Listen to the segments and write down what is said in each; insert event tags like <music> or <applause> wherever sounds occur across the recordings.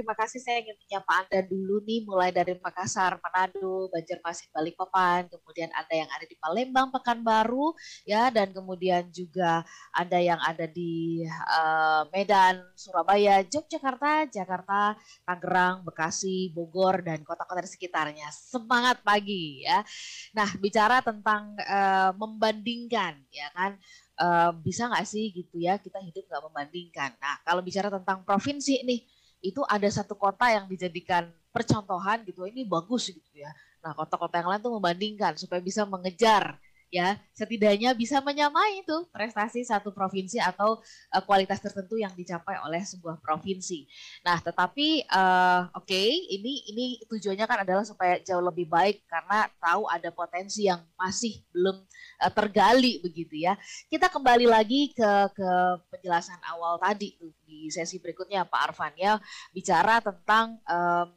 terima kasih saya ingin menyapa Anda dulu nih mulai dari Makassar, Manado, Banjarmasin, Balikpapan, kemudian Anda yang ada di Palembang, Pekanbaru ya dan kemudian juga Anda yang ada di uh, Medan, Surabaya, Yogyakarta, Jakarta, Tangerang, Bekasi, Bogor dan kota-kota di sekitarnya. Semangat pagi ya. Nah, bicara tentang uh, membandingkan ya kan uh, bisa nggak sih gitu ya kita hidup nggak membandingkan. Nah, kalau bicara tentang provinsi nih itu ada satu kota yang dijadikan percontohan gitu ini bagus gitu ya. Nah kota-kota yang lain tuh membandingkan supaya bisa mengejar ya setidaknya bisa menyamai itu prestasi satu provinsi atau uh, kualitas tertentu yang dicapai oleh sebuah provinsi. Nah, tetapi uh, oke okay, ini ini tujuannya kan adalah supaya jauh lebih baik karena tahu ada potensi yang masih belum uh, tergali begitu ya. Kita kembali lagi ke ke penjelasan awal tadi di sesi berikutnya Pak Arfan ya bicara tentang um,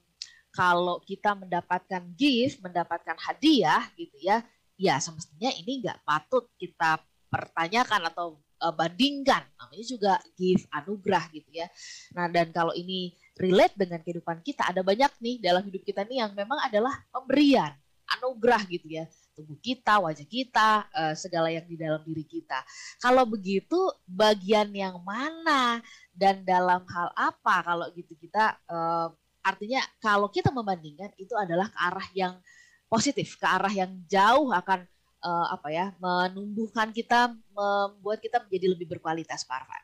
kalau kita mendapatkan gift, mendapatkan hadiah gitu ya, ya semestinya ini nggak patut kita pertanyakan atau uh, bandingkan. Namanya juga gift anugerah gitu ya. Nah dan kalau ini relate dengan kehidupan kita ada banyak nih dalam hidup kita nih yang memang adalah pemberian anugerah gitu ya. Tubuh kita wajah kita uh, segala yang di dalam diri kita. Kalau begitu bagian yang mana dan dalam hal apa kalau gitu kita uh, artinya kalau kita membandingkan itu adalah ke arah yang positif ke arah yang jauh akan uh, apa ya menumbuhkan kita membuat kita menjadi lebih berkualitas Pak Arfan.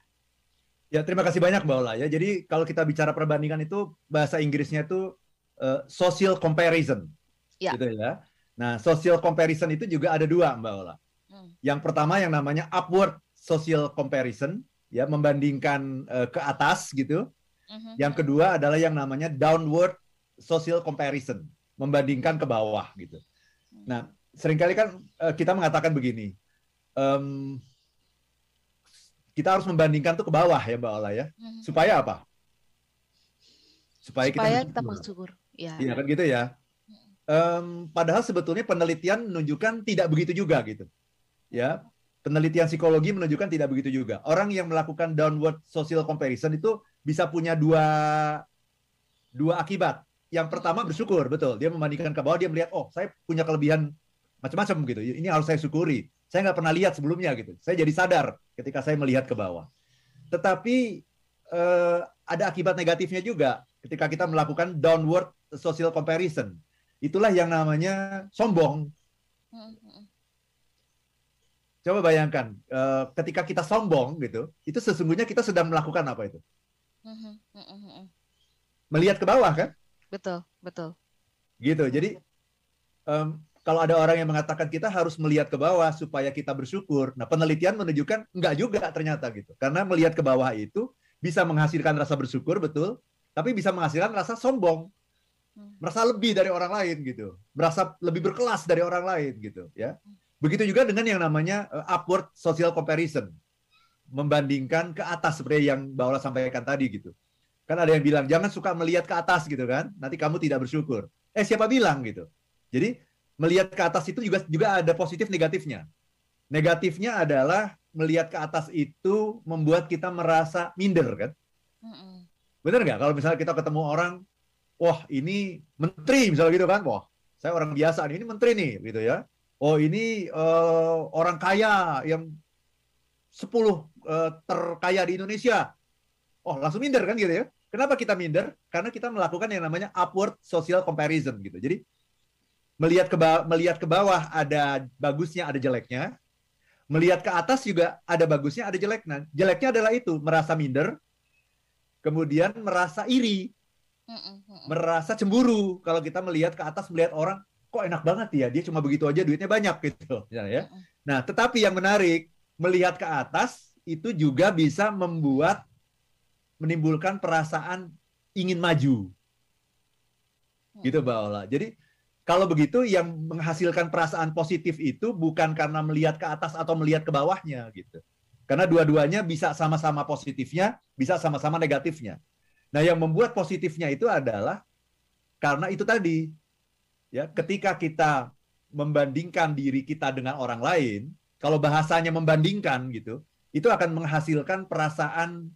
Ya terima kasih banyak Mbak Ola ya. Jadi kalau kita bicara perbandingan itu bahasa Inggrisnya itu uh, social comparison, ya. gitu ya. Nah social comparison itu juga ada dua Mbak Ola. Hmm. Yang pertama yang namanya upward social comparison, ya membandingkan uh, ke atas gitu. Uh -huh. Yang kedua adalah yang namanya downward social comparison membandingkan ke bawah gitu. Nah, sering kali kan uh, kita mengatakan begini, um, kita harus membandingkan tuh ke bawah ya Mbak Ola ya, hmm. supaya apa? Supaya, supaya kita, kita bersyukur. Ya. Iya kan gitu ya. Um, padahal sebetulnya penelitian menunjukkan tidak begitu juga gitu. Ya, penelitian psikologi menunjukkan tidak begitu juga. Orang yang melakukan downward social comparison itu bisa punya dua dua akibat yang pertama bersyukur, betul. Dia membandingkan ke bawah, dia melihat, oh saya punya kelebihan macam-macam gitu. Ini harus saya syukuri. Saya nggak pernah lihat sebelumnya gitu. Saya jadi sadar ketika saya melihat ke bawah. Tetapi eh, ada akibat negatifnya juga ketika kita melakukan downward social comparison. Itulah yang namanya sombong. Coba bayangkan, eh, ketika kita sombong gitu, itu sesungguhnya kita sedang melakukan apa itu? Melihat ke bawah kan? Betul, betul. Gitu. Jadi um, kalau ada orang yang mengatakan kita harus melihat ke bawah supaya kita bersyukur. Nah, penelitian menunjukkan enggak juga ternyata gitu. Karena melihat ke bawah itu bisa menghasilkan rasa bersyukur, betul, tapi bisa menghasilkan rasa sombong. Hmm. Merasa lebih dari orang lain gitu. Merasa lebih berkelas dari orang lain gitu, ya. Begitu juga dengan yang namanya uh, upward social comparison. Membandingkan ke atas seperti yang Mbak Ola sampaikan tadi gitu. Kan ada yang bilang jangan suka melihat ke atas gitu kan, nanti kamu tidak bersyukur. Eh siapa bilang gitu. Jadi melihat ke atas itu juga juga ada positif negatifnya. Negatifnya adalah melihat ke atas itu membuat kita merasa minder kan. Bener nggak? Kalau misalnya kita ketemu orang, wah ini menteri misalnya gitu kan, wah saya orang biasa nih, ini menteri nih gitu ya. Oh ini uh, orang kaya yang 10 uh, eh, terkaya di Indonesia. Oh langsung minder kan gitu ya. Kenapa kita minder? Karena kita melakukan yang namanya upward social comparison gitu. Jadi melihat ke melihat ke bawah ada bagusnya, ada jeleknya. Melihat ke atas juga ada bagusnya, ada jeleknya. Jeleknya adalah itu, merasa minder, kemudian merasa iri, merasa cemburu kalau kita melihat ke atas melihat orang kok enak banget ya, dia cuma begitu aja duitnya banyak gitu, ya. Nah, tetapi yang menarik melihat ke atas itu juga bisa membuat menimbulkan perasaan ingin maju. Hmm. Gitu Mbak Ola. Jadi kalau begitu yang menghasilkan perasaan positif itu bukan karena melihat ke atas atau melihat ke bawahnya gitu. Karena dua-duanya bisa sama-sama positifnya, bisa sama-sama negatifnya. Nah, yang membuat positifnya itu adalah karena itu tadi. Ya, ketika kita membandingkan diri kita dengan orang lain, kalau bahasanya membandingkan gitu, itu akan menghasilkan perasaan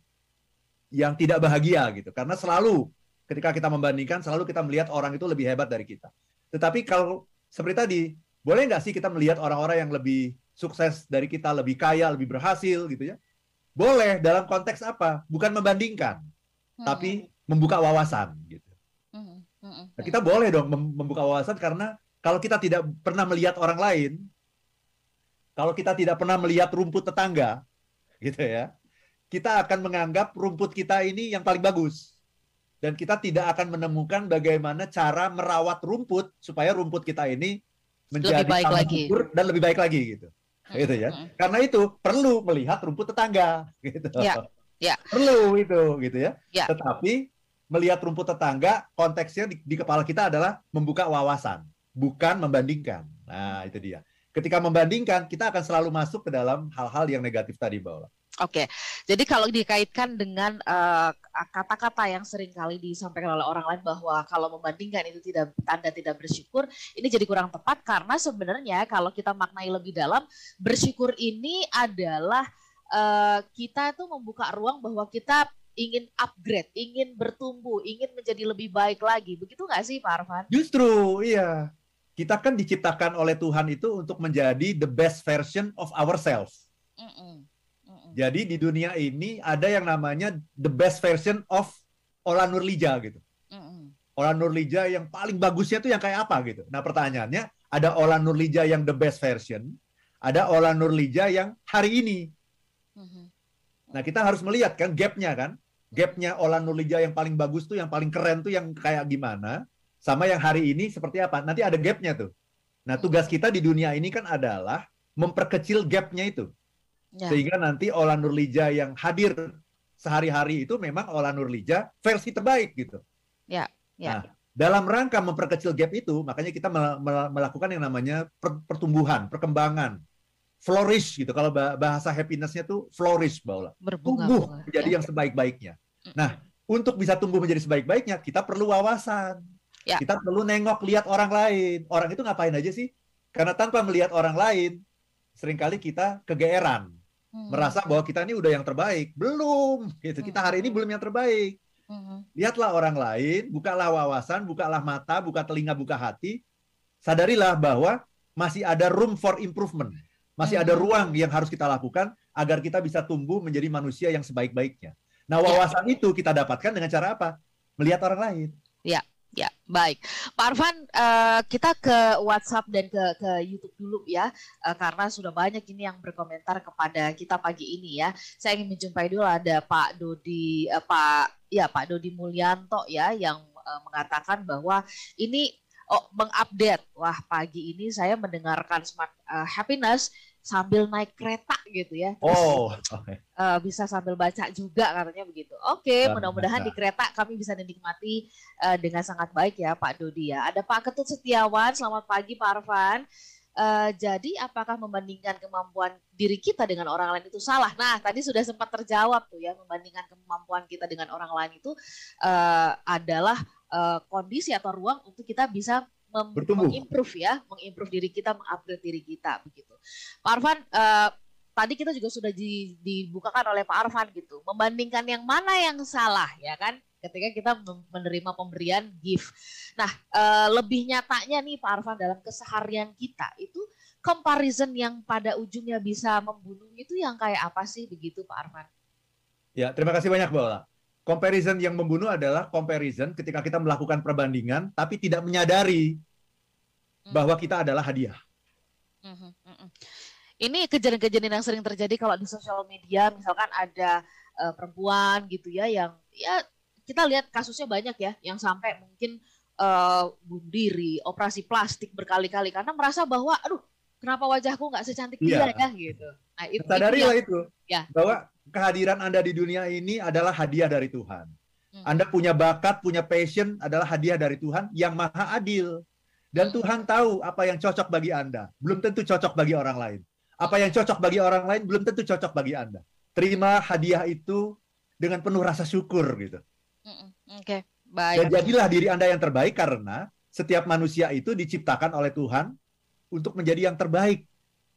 yang tidak bahagia gitu karena selalu ketika kita membandingkan selalu kita melihat orang itu lebih hebat dari kita. Tetapi kalau seperti tadi, boleh nggak sih kita melihat orang-orang yang lebih sukses dari kita, lebih kaya, lebih berhasil gitu ya? Boleh dalam konteks apa? Bukan membandingkan, hmm. tapi membuka wawasan gitu. Hmm. Hmm. Nah, kita boleh dong membuka wawasan karena kalau kita tidak pernah melihat orang lain, kalau kita tidak pernah melihat rumput tetangga, gitu ya, kita akan menganggap rumput kita ini yang paling bagus dan kita tidak akan menemukan bagaimana cara merawat rumput supaya rumput kita ini menjadi lebih baik lagi dan lebih baik lagi gitu. Hmm. Gitu ya. Hmm. Karena itu perlu melihat rumput tetangga <laughs> gitu. Ya. Ya. Perlu itu gitu ya. ya. Tetapi melihat rumput tetangga konteksnya di, di kepala kita adalah membuka wawasan, bukan membandingkan. Nah, itu dia. Ketika membandingkan, kita akan selalu masuk ke dalam hal-hal yang negatif tadi, Mbak Oke, jadi kalau dikaitkan dengan eh, kata-kata uh, yang sering kali disampaikan oleh orang lain bahwa kalau membandingkan itu tidak tanda tidak bersyukur, ini jadi kurang tepat karena sebenarnya kalau kita maknai lebih dalam, bersyukur ini adalah uh, kita tuh membuka ruang bahwa kita ingin upgrade, ingin bertumbuh, ingin menjadi lebih baik lagi. Begitu nggak sih Pak Arfan? Justru, iya. Kita kan diciptakan oleh Tuhan itu untuk menjadi the best version of ourselves. Mm -mm jadi di dunia ini ada yang namanya the best version of Ola Nurlija gitu. Mm-hmm. Ola Nurlija yang paling bagusnya tuh yang kayak apa gitu. Nah pertanyaannya ada Ola Nurlija yang the best version, ada Ola Nurlija yang hari ini. Mm-hmm. Nah kita harus melihat kan gapnya kan, gapnya Ola Nurlija yang paling bagus tuh, yang paling keren tuh yang kayak gimana, sama yang hari ini seperti apa. Nanti ada gapnya tuh. Nah tugas kita di dunia ini kan adalah memperkecil gapnya itu. Ya. Sehingga nanti Ola Nurlija yang hadir sehari-hari itu memang Ola Nurlija versi terbaik gitu. Ya, ya. Nah, dalam rangka memperkecil gap itu, makanya kita melakukan yang namanya pertumbuhan, perkembangan, flourish gitu. Kalau bahasa happinessnya tuh flourish, Baula. Tumbuh menjadi ya. yang sebaik-baiknya. Nah, untuk bisa tumbuh menjadi sebaik-baiknya, kita perlu wawasan. Ya. Kita perlu nengok lihat orang lain. Orang itu ngapain aja sih? Karena tanpa melihat orang lain, sering kali kita kegeeran hmm. merasa bahwa kita ini udah yang terbaik. Belum, gitu. Kita hari ini hmm. belum yang terbaik. Hmm. Lihatlah orang lain, bukalah wawasan, bukalah mata, buka telinga, buka hati. Sadarilah bahwa masih ada room for improvement. Masih hmm. ada ruang yang harus kita lakukan agar kita bisa tumbuh menjadi manusia yang sebaik-baiknya. Nah, ya. wawasan ya. itu kita dapatkan dengan cara apa? Melihat orang lain. Ya, Ya, baik. Pak Arfan, uh, kita ke WhatsApp dan ke ke YouTube dulu ya, uh, karena sudah banyak ini yang berkomentar kepada kita pagi ini ya. Saya ingin menjumpai dulu ada Pak Dodi, uh, Pak ya Pak Dodi Mulyanto ya, yang uh, mengatakan bahwa ini oh, mengupdate. Wah, pagi ini saya mendengarkan Smart uh, Happiness sambil naik kereta gitu ya. Terus, oh, okay. uh, bisa sambil baca juga katanya begitu. Oke, okay, mudah-mudahan di kereta kami bisa menikmati uh, dengan sangat baik ya Pak Dodi ya. Ada Pak Ketut Setiawan, selamat pagi Pak Arfan. Uh, jadi apakah membandingkan kemampuan diri kita dengan orang lain itu salah? Nah, tadi sudah sempat terjawab tuh ya, membandingkan kemampuan kita dengan orang lain itu uh, adalah uh, kondisi atau ruang untuk kita bisa bertumbuh mengimprove ya, mengimprove diri kita, mengupgrade diri kita begitu. Pak Arfan, uh, tadi kita juga sudah di, dibukakan oleh Pak Arfan gitu, membandingkan yang mana yang salah ya kan? Ketika kita menerima pemberian gift. Nah, uh, lebih nyatanya nih Pak Arfan dalam keseharian kita itu comparison yang pada ujungnya bisa membunuh itu yang kayak apa sih begitu Pak Arfan? Ya, terima kasih banyak Mbak Comparison yang membunuh adalah comparison ketika kita melakukan perbandingan tapi tidak menyadari hmm. bahwa kita adalah hadiah. Hmm, hmm, Ini kejadian-kejadian yang sering terjadi kalau di sosial media, misalkan ada uh, perempuan gitu ya yang ya kita lihat kasusnya banyak ya yang sampai mungkin uh, bunuh diri, operasi plastik berkali-kali karena merasa bahwa aduh kenapa wajahku nggak secantik iya. dia ya gitu. Nah, itu, Sadarilah itu, itu ya. bahwa kehadiran Anda di dunia ini adalah hadiah dari Tuhan. Hmm. Anda punya bakat, punya passion adalah hadiah dari Tuhan yang maha adil. Dan hmm. Tuhan tahu apa yang cocok bagi Anda. Belum tentu cocok bagi orang lain. Apa yang cocok bagi orang lain belum tentu cocok bagi Anda. Terima hadiah itu dengan penuh rasa syukur gitu. Hmm, oke, okay. baik. Dan jadilah diri Anda yang terbaik karena setiap manusia itu diciptakan oleh Tuhan untuk menjadi yang terbaik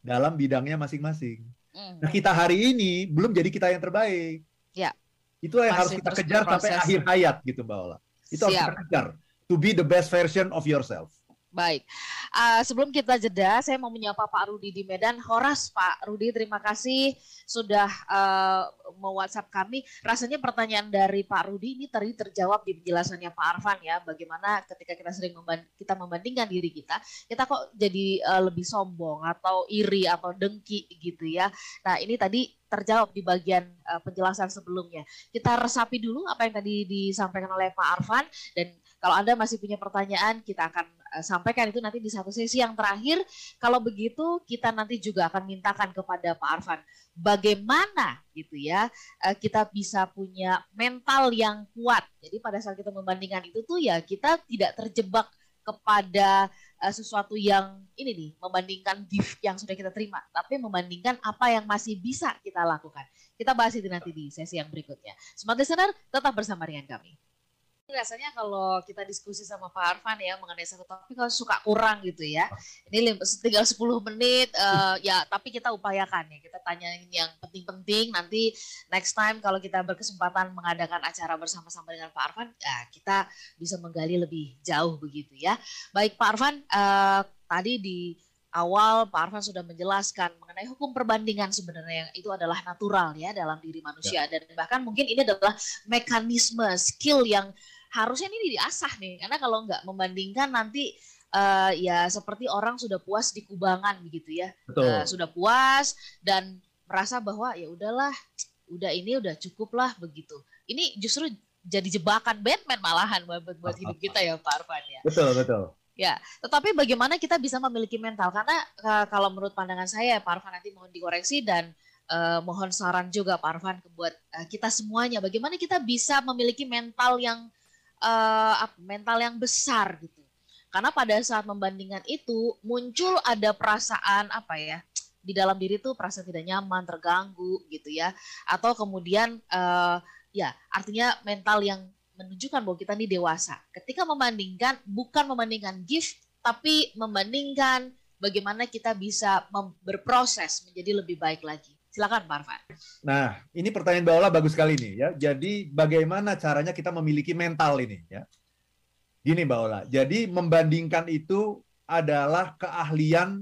dalam bidangnya masing-masing. Mm. Nah kita hari ini belum jadi kita yang terbaik. Ya. Itulah yang Masih harus kita kejar sampai akhir hayat gitu Mbak Ola. Itu harus kita kejar. To be the best version of yourself. Baik, uh, sebelum kita jeda, saya mau menyapa Pak Rudi di Medan. Horas Pak Rudi, terima kasih sudah uh, me-WhatsApp kami. Rasanya pertanyaan dari Pak Rudi ini tadi terjawab di penjelasannya Pak Arfan ya. Bagaimana ketika kita sering memband kita membandingkan diri kita, kita kok jadi uh, lebih sombong atau iri atau dengki gitu ya. Nah ini tadi terjawab di bagian uh, penjelasan sebelumnya. Kita resapi dulu apa yang tadi disampaikan oleh Pak Arfan dan kalau Anda masih punya pertanyaan, kita akan sampaikan itu nanti di satu sesi yang terakhir. Kalau begitu, kita nanti juga akan mintakan kepada Pak Arfan bagaimana gitu ya uh, kita bisa punya mental yang kuat. Jadi pada saat kita membandingkan itu tuh ya kita tidak terjebak kepada uh, sesuatu yang ini nih membandingkan gift yang sudah kita terima, tapi membandingkan apa yang masih bisa kita lakukan. Kita bahas itu nanti di sesi yang berikutnya. Smart listener, tetap bersama dengan kami rasanya kalau kita diskusi sama Pak Arfan ya mengenai satu topik kalau suka kurang gitu ya. Ini tinggal 10 menit uh, ya tapi kita upayakan ya. Kita tanya yang penting-penting nanti next time kalau kita berkesempatan mengadakan acara bersama-sama dengan Pak Arfan ya kita bisa menggali lebih jauh begitu ya. Baik Pak Arfan uh, tadi di awal Pak Arfan sudah menjelaskan mengenai hukum perbandingan sebenarnya yang itu adalah natural ya dalam diri manusia ya. dan bahkan mungkin ini adalah mekanisme skill yang harusnya ini diasah nih. Karena kalau nggak membandingkan nanti uh, ya seperti orang sudah puas di kubangan begitu ya. Betul. Uh, sudah puas dan merasa bahwa ya udahlah udah ini udah cukup lah begitu. Ini justru jadi jebakan Batman malahan buat buat hidup kita ya Pak Arfan ya. Betul betul. Ya tetapi bagaimana kita bisa memiliki mental? Karena uh, kalau menurut pandangan saya Pak Arfan nanti mohon dikoreksi dan uh, mohon saran juga Pak Arfan buat uh, kita semuanya. Bagaimana kita bisa memiliki mental yang uh, mental yang besar gitu. Karena pada saat membandingkan itu muncul ada perasaan apa ya di dalam diri tuh perasaan tidak nyaman, terganggu gitu ya, atau kemudian uh, ya artinya mental yang menunjukkan bahwa kita ini dewasa. Ketika membandingkan bukan membandingkan gift tapi membandingkan bagaimana kita bisa berproses menjadi lebih baik lagi. Silakan Pak Arfan. Nah, ini pertanyaan Mbak Ola bagus sekali nih ya. Jadi bagaimana caranya kita memiliki mental ini ya? Gini Mbak Ola. Jadi membandingkan itu adalah keahlian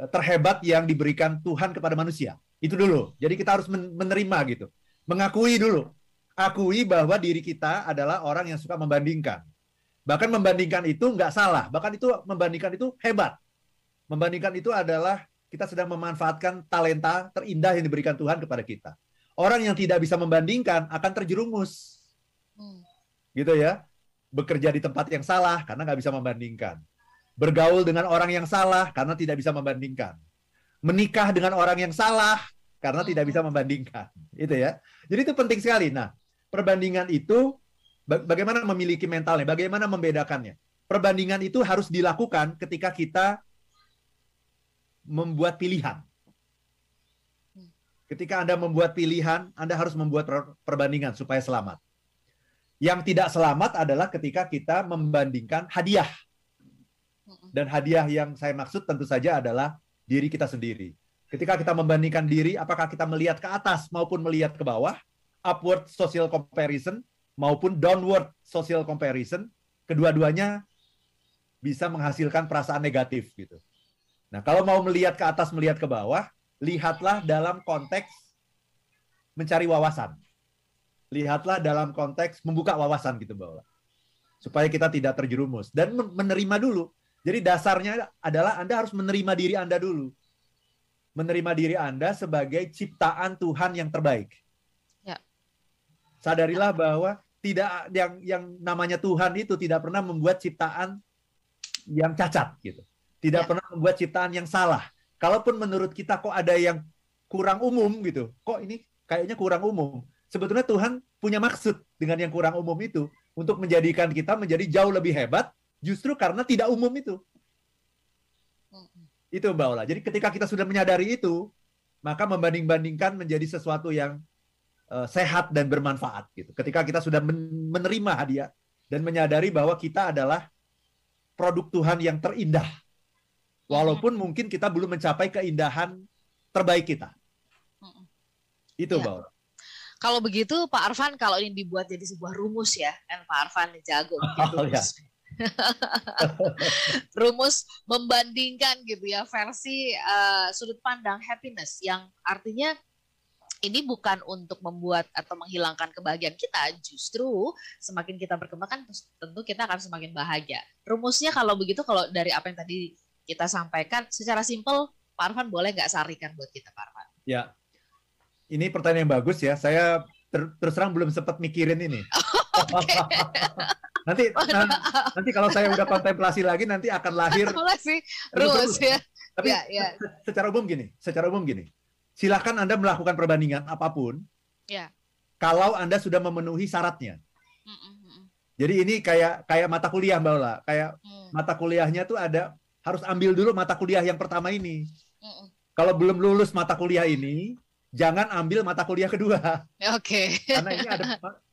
eh, terhebat yang diberikan Tuhan kepada manusia. Itu dulu. Jadi kita harus menerima gitu. Mengakui dulu. Akui bahwa diri kita adalah orang yang suka membandingkan. Bahkan membandingkan itu nggak salah. Bahkan itu membandingkan itu hebat. Membandingkan itu adalah kita sedang memanfaatkan talenta terindah yang diberikan Tuhan kepada kita. Orang yang tidak bisa membandingkan akan terjerumus. Hmm. Gitu ya. Bekerja di tempat yang salah karena nggak bisa membandingkan. Bergaul dengan orang yang salah karena tidak bisa membandingkan. Menikah dengan orang yang salah karena hmm. tidak bisa membandingkan. Itu ya. Jadi itu penting sekali. Nah, perbandingan itu bagaimana memiliki mentalnya, bagaimana membedakannya. Perbandingan itu harus dilakukan ketika kita membuat pilihan. Ketika Anda membuat pilihan, Anda harus membuat perbandingan supaya selamat. Yang tidak selamat adalah ketika kita membandingkan hadiah. Dan hadiah yang saya maksud tentu saja adalah diri kita sendiri. Ketika kita membandingkan diri, apakah kita melihat ke atas maupun melihat ke bawah, upward social comparison maupun downward social comparison, kedua-duanya bisa menghasilkan perasaan negatif gitu. Nah, kalau mau melihat ke atas, melihat ke bawah, lihatlah dalam konteks mencari wawasan. Lihatlah dalam konteks membuka wawasan gitu, Mbak Supaya kita tidak terjerumus dan menerima dulu. Jadi dasarnya adalah Anda harus menerima diri Anda dulu. Menerima diri Anda sebagai ciptaan Tuhan yang terbaik. Ya. Sadarilah bahwa tidak yang yang namanya Tuhan itu tidak pernah membuat ciptaan yang cacat gitu tidak ya. pernah membuat ciptaan yang salah. Kalaupun menurut kita kok ada yang kurang umum gitu, kok ini kayaknya kurang umum. Sebetulnya Tuhan punya maksud dengan yang kurang umum itu untuk menjadikan kita menjadi jauh lebih hebat justru karena tidak umum itu. Itu Mbak Ola. Jadi ketika kita sudah menyadari itu, maka membanding-bandingkan menjadi sesuatu yang uh, sehat dan bermanfaat gitu. Ketika kita sudah menerima hadiah dan menyadari bahwa kita adalah produk Tuhan yang terindah Walaupun mungkin kita belum mencapai keindahan terbaik kita. Itu, ya. Mbak Kalau begitu Pak Arfan kalau ini dibuat jadi sebuah rumus ya, kan Pak Arfan jago <laughs> oh, ya. <laughs> rumus membandingkan gitu ya versi uh, sudut pandang happiness yang artinya ini bukan untuk membuat atau menghilangkan kebahagiaan kita, justru semakin kita berkembang kan tentu kita akan semakin bahagia. Rumusnya kalau begitu, kalau dari apa yang tadi kita sampaikan, secara simpel, Pak Arfan boleh nggak sarikan buat kita, Pak Arfan? Ya, ini pertanyaan yang bagus ya. Saya ter terus terang belum sempat mikirin ini. <laughs> <laughs> nanti nanti kalau saya udah kontemplasi lagi nanti akan lahir <laughs> kontemplasi terus ya. Tapi ya, ya. secara umum gini, secara umum gini. Silakan Anda melakukan perbandingan apa pun. Ya. Kalau Anda sudah memenuhi syaratnya. Jadi ini kayak kayak mata kuliah Mbak Ola, kayak mm. mata kuliahnya tuh ada harus ambil dulu mata kuliah yang pertama ini. Mm Kalau belum lulus mata kuliah ini, jangan ambil mata kuliah kedua. Oke. Okay. Karena ini ada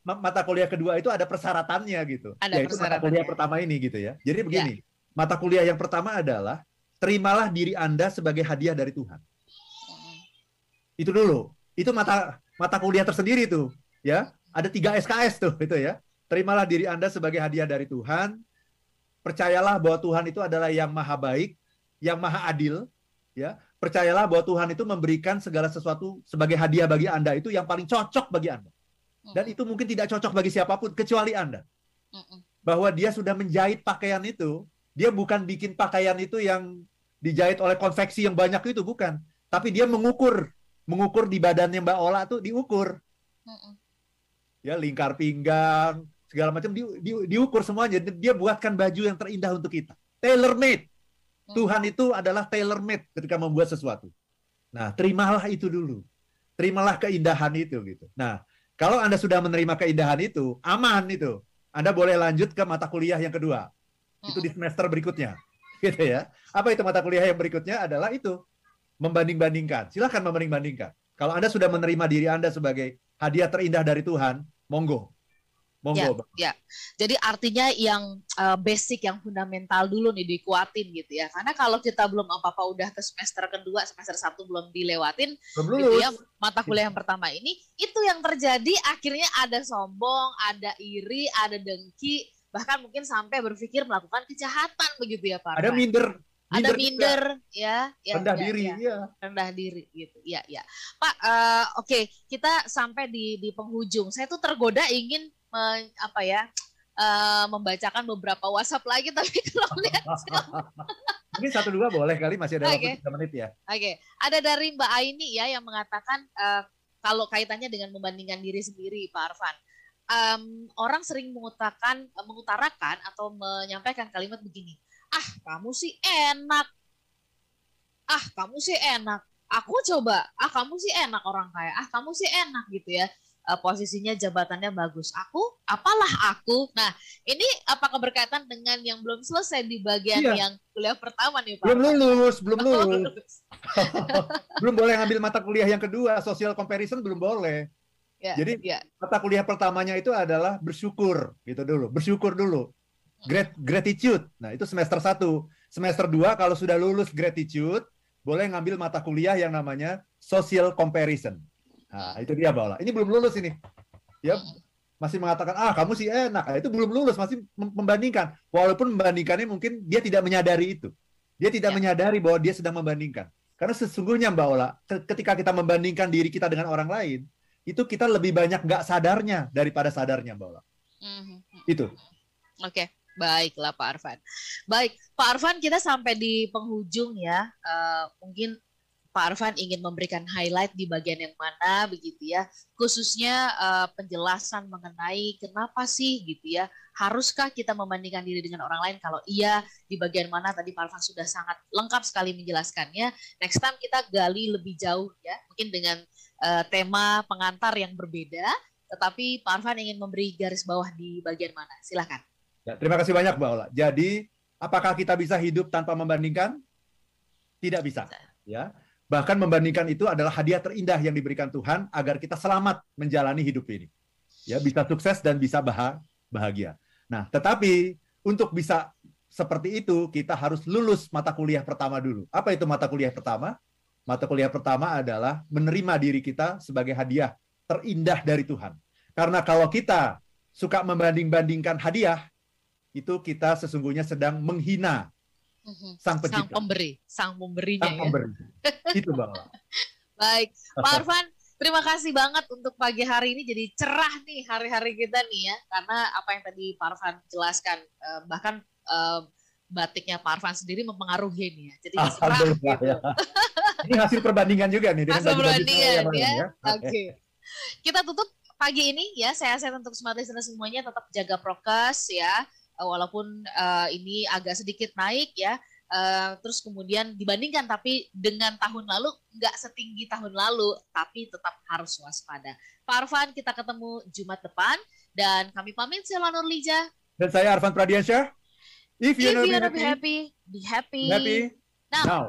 mata kuliah kedua itu ada persyaratannya gitu. Ada yaitu mata kuliah pertama ini gitu ya. Jadi begini, ya. mata kuliah yang pertama adalah terimalah diri Anda sebagai hadiah dari Tuhan. Itu dulu. Itu mata mata kuliah tersendiri tuh, ya. Ada tiga SKS tuh, itu ya. Terimalah diri Anda sebagai hadiah dari Tuhan. Percayalah bahwa Tuhan itu adalah yang maha baik, yang maha adil, ya percayalah bahwa Tuhan itu memberikan segala sesuatu sebagai hadiah bagi Anda itu yang paling cocok bagi Anda. Dan itu mungkin tidak cocok bagi siapa pun kecuali Anda. Bahwa dia sudah menjahit pakaian itu, dia bukan bikin pakaian itu yang dijahit oleh konveksi yang banyak itu bukan, tapi dia mengukur, mengukur di badannya Mbak Ola tuh diukur. Ya, lingkar pinggang, segala macam di, di, diukur semuanya. Dia buatkan baju yang terindah untuk kita. Tailor made. Tuhan itu adalah tailor made ketika membuat sesuatu. Nah, terimalah itu dulu. Terimalah keindahan itu gitu. Nah, kalau Anda sudah menerima keindahan itu, aman itu. Anda boleh lanjut ke mata kuliah yang kedua. Itu di semester berikutnya. <laughs> Gitu ya. Apa itu mata kuliah yang berikutnya adalah itu membanding-bandingkan. Silahkan membanding-bandingkan. Kalau Anda sudah menerima diri Anda sebagai hadiah terindah dari Tuhan, monggo Monggo, ya, ya. Jadi artinya yang uh, basic, yang fundamental dulu nih dikuatin gitu ya. Karena kalau kita belum apa-apa udah ke semester kedua, semester satu belum dilewatin, belum gitu ya, mata kuliah yang pertama ini, itu yang terjadi akhirnya ada sombong, ada iri, ada dengki, bahkan mungkin sampai berpikir melakukan kejahatan begitu ya Pak. Ada minder, minder ada minder ya, ya rendah ya, diri ya. ya rendah diri gitu ya ya Pak uh, oke okay, kita sampai di di penghujung saya tuh tergoda ingin me, apa ya uh, membacakan beberapa WhatsApp lagi <laughs> tapi kalau lihat mungkin satu dua boleh kali masih ada okay. waktu menit ya. Oke, okay. ada dari Mbak Aini ya yang mengatakan uh, kalau kaitannya dengan membandingkan diri sendiri Pak Arfan. Um, orang sering mengutarakan mengutarakan atau menyampaikan kalimat begini, ah kamu sih enak, ah kamu sih enak, aku coba, ah kamu sih enak orang kaya, ah kamu sih enak gitu ya uh, posisinya jabatannya bagus. Aku, apalah aku. Nah, ini apakah berkaitan dengan yang belum selesai di bagian iya. yang kuliah pertama nih, Pak? Belum lulus, belum <laughs> lulus. <laughs> belum boleh ngambil mata kuliah yang kedua, social comparison belum boleh. Ya, Jadi ya. mata kuliah pertamanya itu adalah bersyukur gitu dulu, bersyukur dulu. Grat gratitude. Nah, itu semester 1. Semester 2 kalau sudah lulus gratitude, boleh ngambil mata kuliah yang namanya social comparison. Nah, itu dia Baola. Ini belum lulus ini. Ya, masih mengatakan ah kamu sih enak. Nah, itu belum lulus, masih membandingkan. Walaupun membandingkannya mungkin dia tidak menyadari itu. Dia tidak ya. menyadari bahwa dia sedang membandingkan. Karena sesungguhnya Mbak Ola, ketika kita membandingkan diri kita dengan orang lain, itu kita lebih banyak nggak sadarnya daripada sadarnya Mbak Ola. Mm-hmm. Itu. Oke. Okay. Baiklah Pak Arfan. Baik, Pak Arfan kita sampai di penghujung ya. Uh, mungkin Pak Arfan ingin memberikan highlight di bagian yang mana begitu ya, khususnya uh, penjelasan mengenai kenapa sih gitu ya, haruskah kita membandingkan diri dengan orang lain? Kalau iya, di bagian mana tadi Pak Arfan sudah sangat lengkap sekali menjelaskannya. Next time kita gali lebih jauh ya, mungkin dengan uh, tema pengantar yang berbeda, tetapi Pak Arfan ingin memberi garis bawah di bagian mana? Silakan. Ya, terima kasih banyak Mbak Ola. Jadi, apakah kita bisa hidup tanpa membandingkan? Tidak bisa. Ya Bahkan membandingkan itu adalah hadiah terindah yang diberikan Tuhan agar kita selamat menjalani hidup ini. Ya, bisa sukses dan bisa bahagia. Nah, tetapi untuk bisa seperti itu kita harus lulus mata kuliah pertama dulu. Apa itu mata kuliah pertama? Mata kuliah pertama adalah menerima diri kita sebagai hadiah terindah dari Tuhan. Karena kalau kita suka membanding-bandingkan hadiah, itu kita sesungguhnya sedang menghina Mhm. sang Sang pencipta, pemberi, sang pemberinya sang ya. pemberi. Itu Bang. <laughs> Baik, Pak Arfan, terima kasih banget untuk pagi hari ini jadi cerah nih hari-hari kita nih ya, karena apa yang tadi Pak Arfan jelaskan, eh, bahkan eh, batiknya Pak Arfan sendiri mempengaruhi nih ya, jadi cerah gitu. ya. Ini hasil perbandingan juga nih Hasil perbandingan, saya ya. ya. Oke. Kita tutup pagi ini ya. Sehat-sehat untuk smart listener semuanya. Tetap jaga prokes ya. Eh, Walaupun eh, ini agak sedikit naik ya. Eh, terus kemudian dibandingkan tapi dengan tahun lalu nggak setinggi tahun lalu tapi tetap harus waspada. Pak Arfan kita ketemu Jumat depan dan kami pamit saya Lanur Lija. Dan saya Arfan Pradiansyah. If If you you know be happy, happy, be happy. happy Now. now.